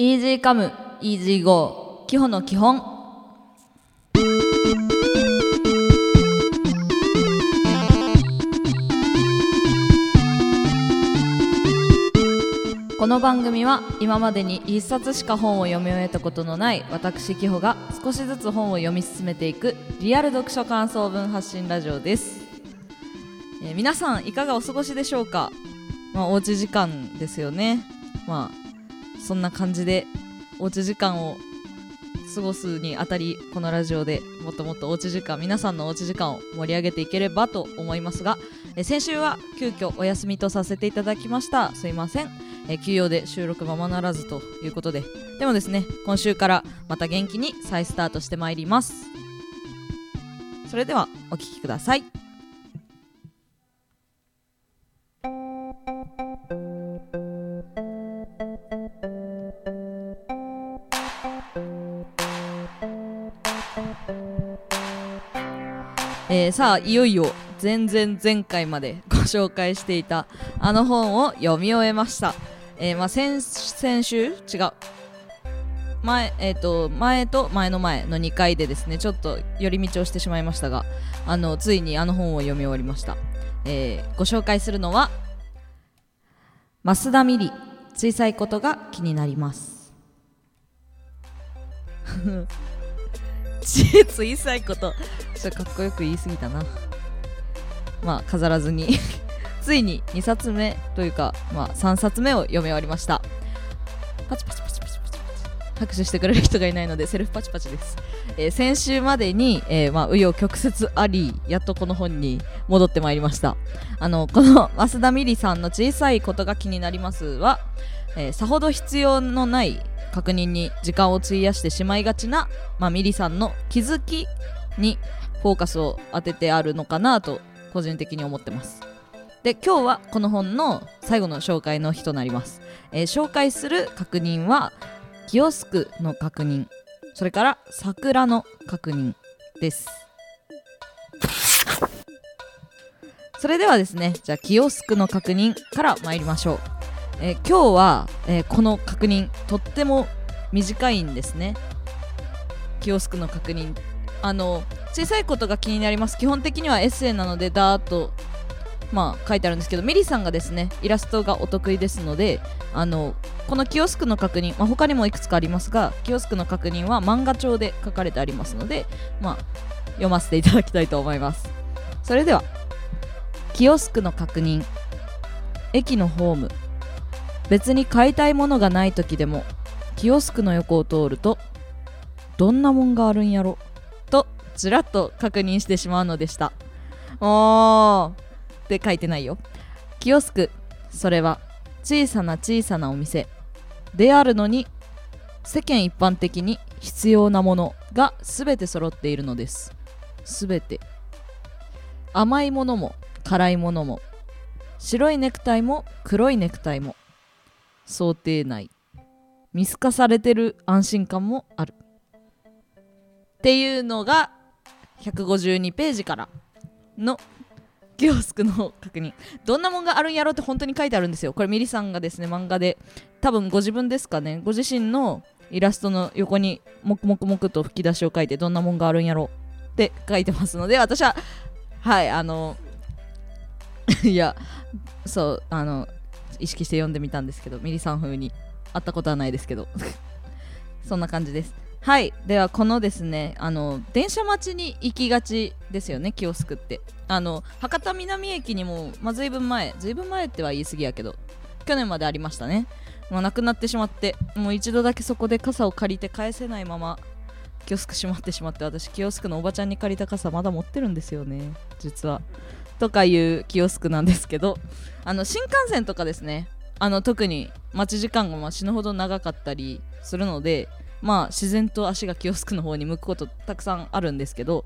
イージーカムイージーゴー基本の基本。この番組は今までに一冊しか本を読み終えたことのない私キホが少しずつ本を読み進めていくリアル読書感想文発信ラジオです、えー皆さんいかがお過ごしでしょうか？まあおうち時間ですよね。まあそんな感じでおうち時間を過ごすにあたりこのラジオでもっともっとおうち時間皆さんのおうち時間を盛り上げていければと思いますがえ先週は急遽お休みとさせていただきました。すいません。え休養で収録ままならずということで。でもですね今週からまた元気に再スタートしてまいります。それではお聴きください。えーさあいよいよ前々前回までご紹介していたあの本を読み終えました、えーまあ、先先週？違う。前,、えー、と前と前の前の2回でですねちょっと寄り道をしてしまいましたがあのついにあの本を読み終わりました、えーご紹介するのは増田美里小さいことが気になります。ち小さいことちょっとかっこよく言い過ぎたな。まあ飾らずに。ついに2冊目というか、まあ、3冊目を読み終わりました。パチパチパチパチパチ拍手してくれる人がいないのでセルフパチパチです、えー先週までに、えーまあ、紆余曲折ありやっとこの本に戻ってまいりました。あのこの増田美里さんの小さいことが気になりますは、えーさほど必要のない確認に時間を費やしてしまいがちな、まあ、ミリさんの気づきにフォーカスを当ててあるのかなと個人的に思ってます。で今日はこの本の最後の紹介の日となります、えー紹介する確認はキオスクの確認それから桜の確認です。それではですねじゃあキオスクの確認から参りましょう、えー今日は、えーこの確認とっても短いんですね。キオスクの確認。あの小さいことが気になります。基本的にはエッセイなのでダーッとまあ書いてあるんですけどミリさんがですねイラストがお得意ですのであのこのキオスクの確認、まあ、他にもいくつかありますがキオスクの確認は漫画帳で書かれてありますのでまあ読ませていただきたいと思います。それではキオスクの確認。駅のホーム。別に買いたいものがない時でもキオスクの横を通るとどんなもんがあるんやろとちらっと確認してしまうのでした。おーって書いてないよ。キオスクそれは小さな小さなお店であるのに世間一般的に必要なものが全て揃っているのです。全て。甘いものも辛いものも白いネクタイも黒いネクタイも想定内。見透かされてる安心感もある。っていうのが152ページからのキオスクの確認。どんなもんがあるんやろって本当に書いてあるんですよ。これミリさんがですね漫画で。多分ご自分ですかね。ご自身のイラストの横にもくもくもくと吹き出しを書いてどんなもんがあるんやろって書いてますので私ははいあの いやそうあの意識して読んでみたんですけどミリさん風に会ったことはないですけど。そんな感じです。はいではこのですねあの電車待ちに行きがちですよねキオスクって。あの博多南駅にも、まあ、ずいぶん前ずいぶん前っては言い過ぎやけど去年までありましたね。まあ、なくなってしまってもう一度だけそこで傘を借りて返せないままキオスク閉まってしまって私キオスクのおばちゃんに借りた傘まだ持ってるんですよね実は。とかいうキオスクなんですけどあの新幹線とかですね。あの特に待ち時間が死ぬほど長かったりするのでまあ自然と足がキオスクの方に向くことたくさんあるんですけど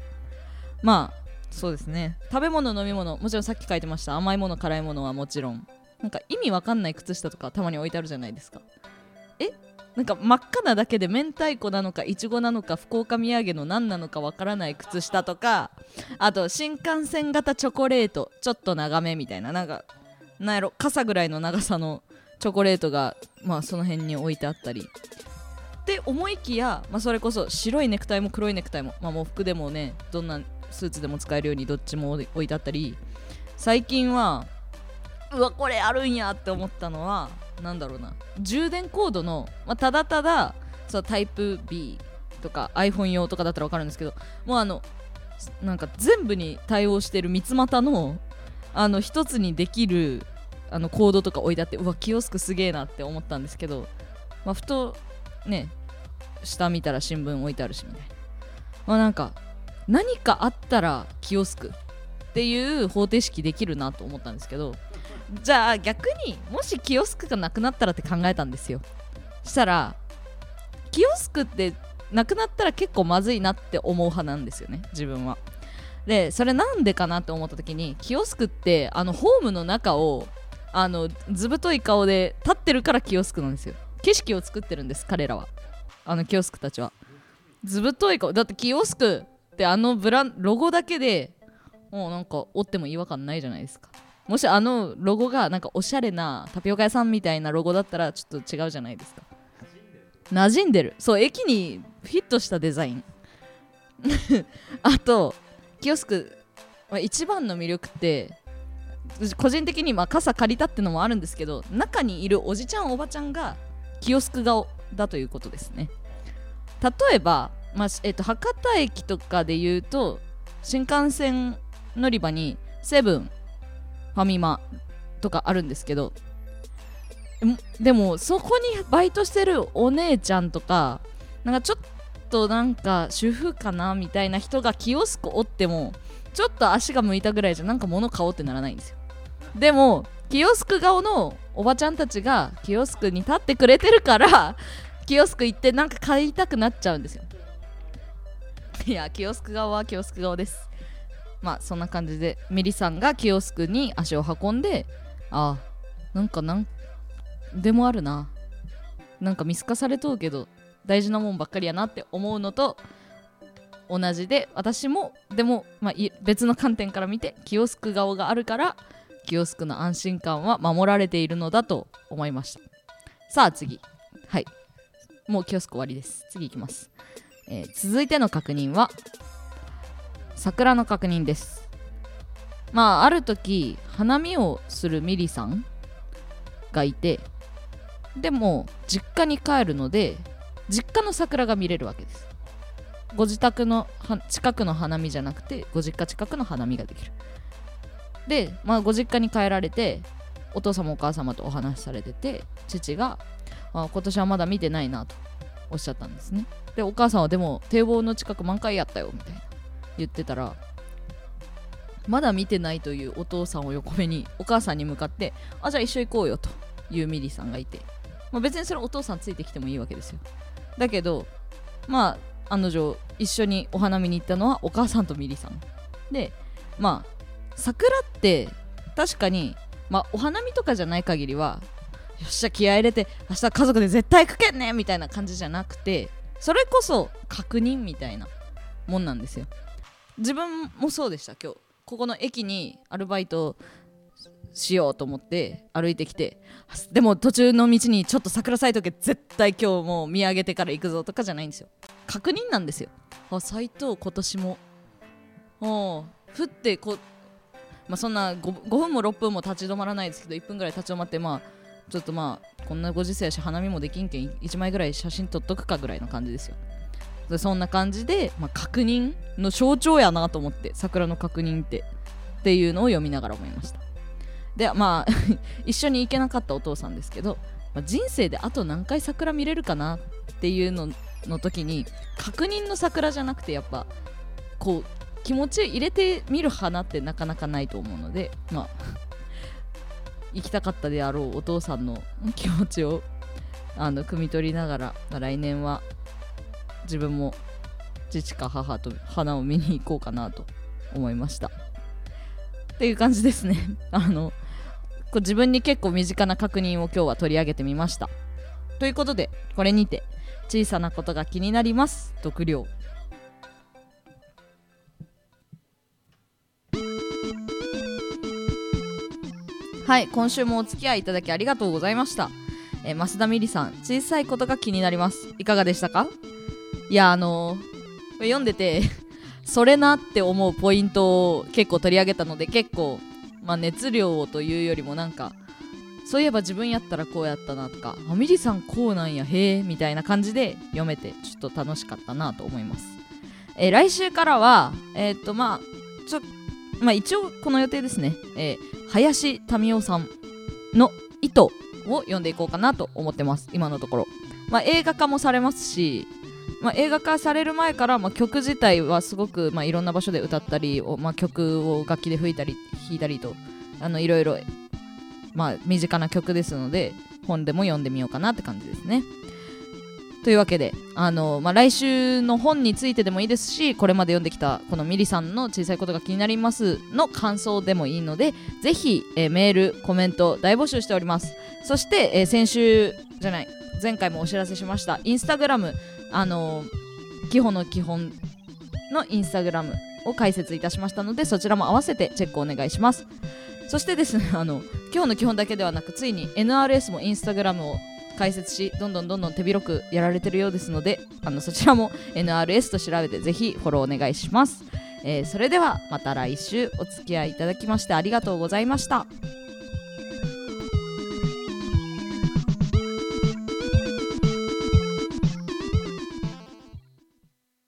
まあそうですね。食べ物飲み物もちろんさっき書いてました。甘いもの辛いものはもちろん。なんか意味わかんない靴下とかたまに置いてあるじゃないですか。えなんか真っ赤なだけで明太子なのかいちごなのか福岡土産の何なのかわからない靴下とかあと新幹線型チョコレートちょっと長めみたいななんかなんやろ傘ぐらいの長さのチョコレートがまあその辺に置いてあったり。って思いきや、まあ、それこそ白いネクタイも黒いネクタイも、まあ、もう服でもねどんなスーツでも使えるようにどっちも置いてあったり。最近はうわこれあるんやって思ったのはなんだろうな。充電コードの、まあ、ただただそうタイプ B とか iPhone 用とかだったら分かるんですけどもうあのなんか全部に対応してる三つ股のあの一つにできるあのコードとか置いてあってうわキオスクすげえなって思ったんですけど、まあ、ふとね下見たら新聞置いてあるしみたいな。まあなんか何かあったらキオスクっていう方程式できるなと思ったんですけどじゃあ逆にもしキオスクがなくなったらって考えたんですよ。したらキオスクってなくなったら結構まずいなって思う派なんですよね自分は。でそれなんでかなって思った時にキオスクってあのホームの中をあの図太い顔で立ってるからキオスクなんですよ。景色を作ってるんです彼らは。あのキオスクたちは。図太い顔だってキオスクってあのブランロゴだけでもうなんか折っても違和感ないじゃないですか。もしあのロゴがなんかおしゃれなタピオカ屋さんみたいなロゴだったらちょっと違うじゃないですか。馴染んでる。そう駅にフィットしたデザイン。あとキオスク、まあ、一番の魅力って個人的にまあ傘借りたってのもあるんですけど中にいるおじちゃんおばちゃんがキオスク顔だということですね。例えば、まあえーと、博多駅とかで言うと新幹線乗り場にセブンファミマとかあるんですけどでもそこにバイトしてるお姉ちゃんとかなんかちょっとなんか主婦かなみたいな人がキオスク折ってもちょっと足が向いたぐらいじゃなんか物買おうってならないんですよ。でもキオスク顔のおばちゃんたちがキオスクに立ってくれてるからキオスク行ってなんか買いたくなっちゃうんですよ。いやキオスク顔はキオスク顔です。まあそんな感じでミリさんがキオスクに足を運んであなんかなんでもあるな。なんか見透かされとうけど大事なもんばっかりやなって思うのと同じで私もでも、まあ、別の観点から見てキオスク顔があるからキオスクの安心感は守られているのだと思いました。さあ次。はい。もうキオスク終わりです。次いきます、えー、続いての確認は桜の確認です。まあある時花見をするミリさんがいてでも実家に帰るので実家の桜が見れるわけです。ご自宅の近くの花見じゃなくてご実家近くの花見ができる。で、まあ、ご実家に帰られてお父様お母様とお話しされてて父があ今年はまだ見てないなとおっしゃったんですね。でお母さんはでも堤防の近く満開やったよみたいな。言ってたらまだ見てないというお父さんを横目にお母さんに向かってあじゃあ一緒行こうよというミリさんがいて、まあ、別にそれお父さんついてきてもいいわけですよ。だけどまあ案の定一緒にお花見に行ったのはお母さんとミリさん。でまあ桜って確かに、まあ、お花見とかじゃない限りはよっしゃ気合入れて明日家族で絶対行くけんねみたいな感じじゃなくてそれこそ確認みたいなもんなんですよ。自分もそうでした。今日ここの駅にアルバイトしようと思って歩いてきてでも途中の道にちょっと桜咲いとけ絶対今日もう見上げてから行くぞとかじゃないんですよ。確認なんですよ。あ斎藤今年もお降ってこまあ、そんな 5, 5分も6分も立ち止まらないですけど1分ぐらい立ち止まってまあちょっとまあこんなご時世やし花見もできんけん1枚ぐらい写真撮っとくかぐらいの感じですよ。でそんな感じで、まあ、確認の象徴やなと思って桜の確認ってっていうのを読みながら思いました。でまあ 一緒に行けなかったお父さんですけど、まあ、人生であと何回桜見れるかなっていうのの時に確認の桜じゃなくてやっぱこう気持ち入れてみる花ってなかなかないと思うのでまあ 行きたかったであろうお父さんの気持ちをあの汲み取りながら、まあ、来年は自分も父か母と花を見に行こうかなと思いました。っていう感じですね。あのこ自分に結構身近な確認を今日は取り上げてみました。ということでこれにて小さなことが気になります。読了。はい今週もお付き合いいただきありがとうございました。えー、増田美里さん小さいことが気になります。いかがでしたか？いやあの、読んでて それなって思うポイントを結構取り上げたので結構、まあ、熱量をというよりもなんかそういえば自分やったらこうやったなとかあミリさんこうなんやへえみたいな感じで読めてちょっと楽しかったなと思います、えー、来週からはえっ、とまあちょまあ一応この予定ですね、えー、林民夫さんの「糸」を読んでいこうかなと思ってます。今のところ、まあ、映画化もされますしまあ、映画化される前から、まあ、曲自体はすごく、まあ、いろんな場所で歌ったりをまあ、曲を楽器で吹いたり弾いたりとあのいろいろ、まあ、身近な曲ですので本でも読んでみようかなって感じですね。というわけであの、まあ、来週の本についてでもいいですしこれまで読んできたこのミリさんの小さいことが気になりますの感想でもいいのでぜひ、えー、メールコメント大募集しておりますそして、えー、先週じゃない前回もお知らせしましたインスタグラムあの基本の基本のインスタグラムを開設いたしましたのでそちらも合わせてチェックお願いしますそしてですね あの今日の基本だけではなくついに NRS もインスタグラムを開設しどんどんどんどん手広くやられてるようですのであのそちらも NRS と調べてぜひフォローお願いします、えー、それではまた来週お付き合いいただきましてありがとうございました。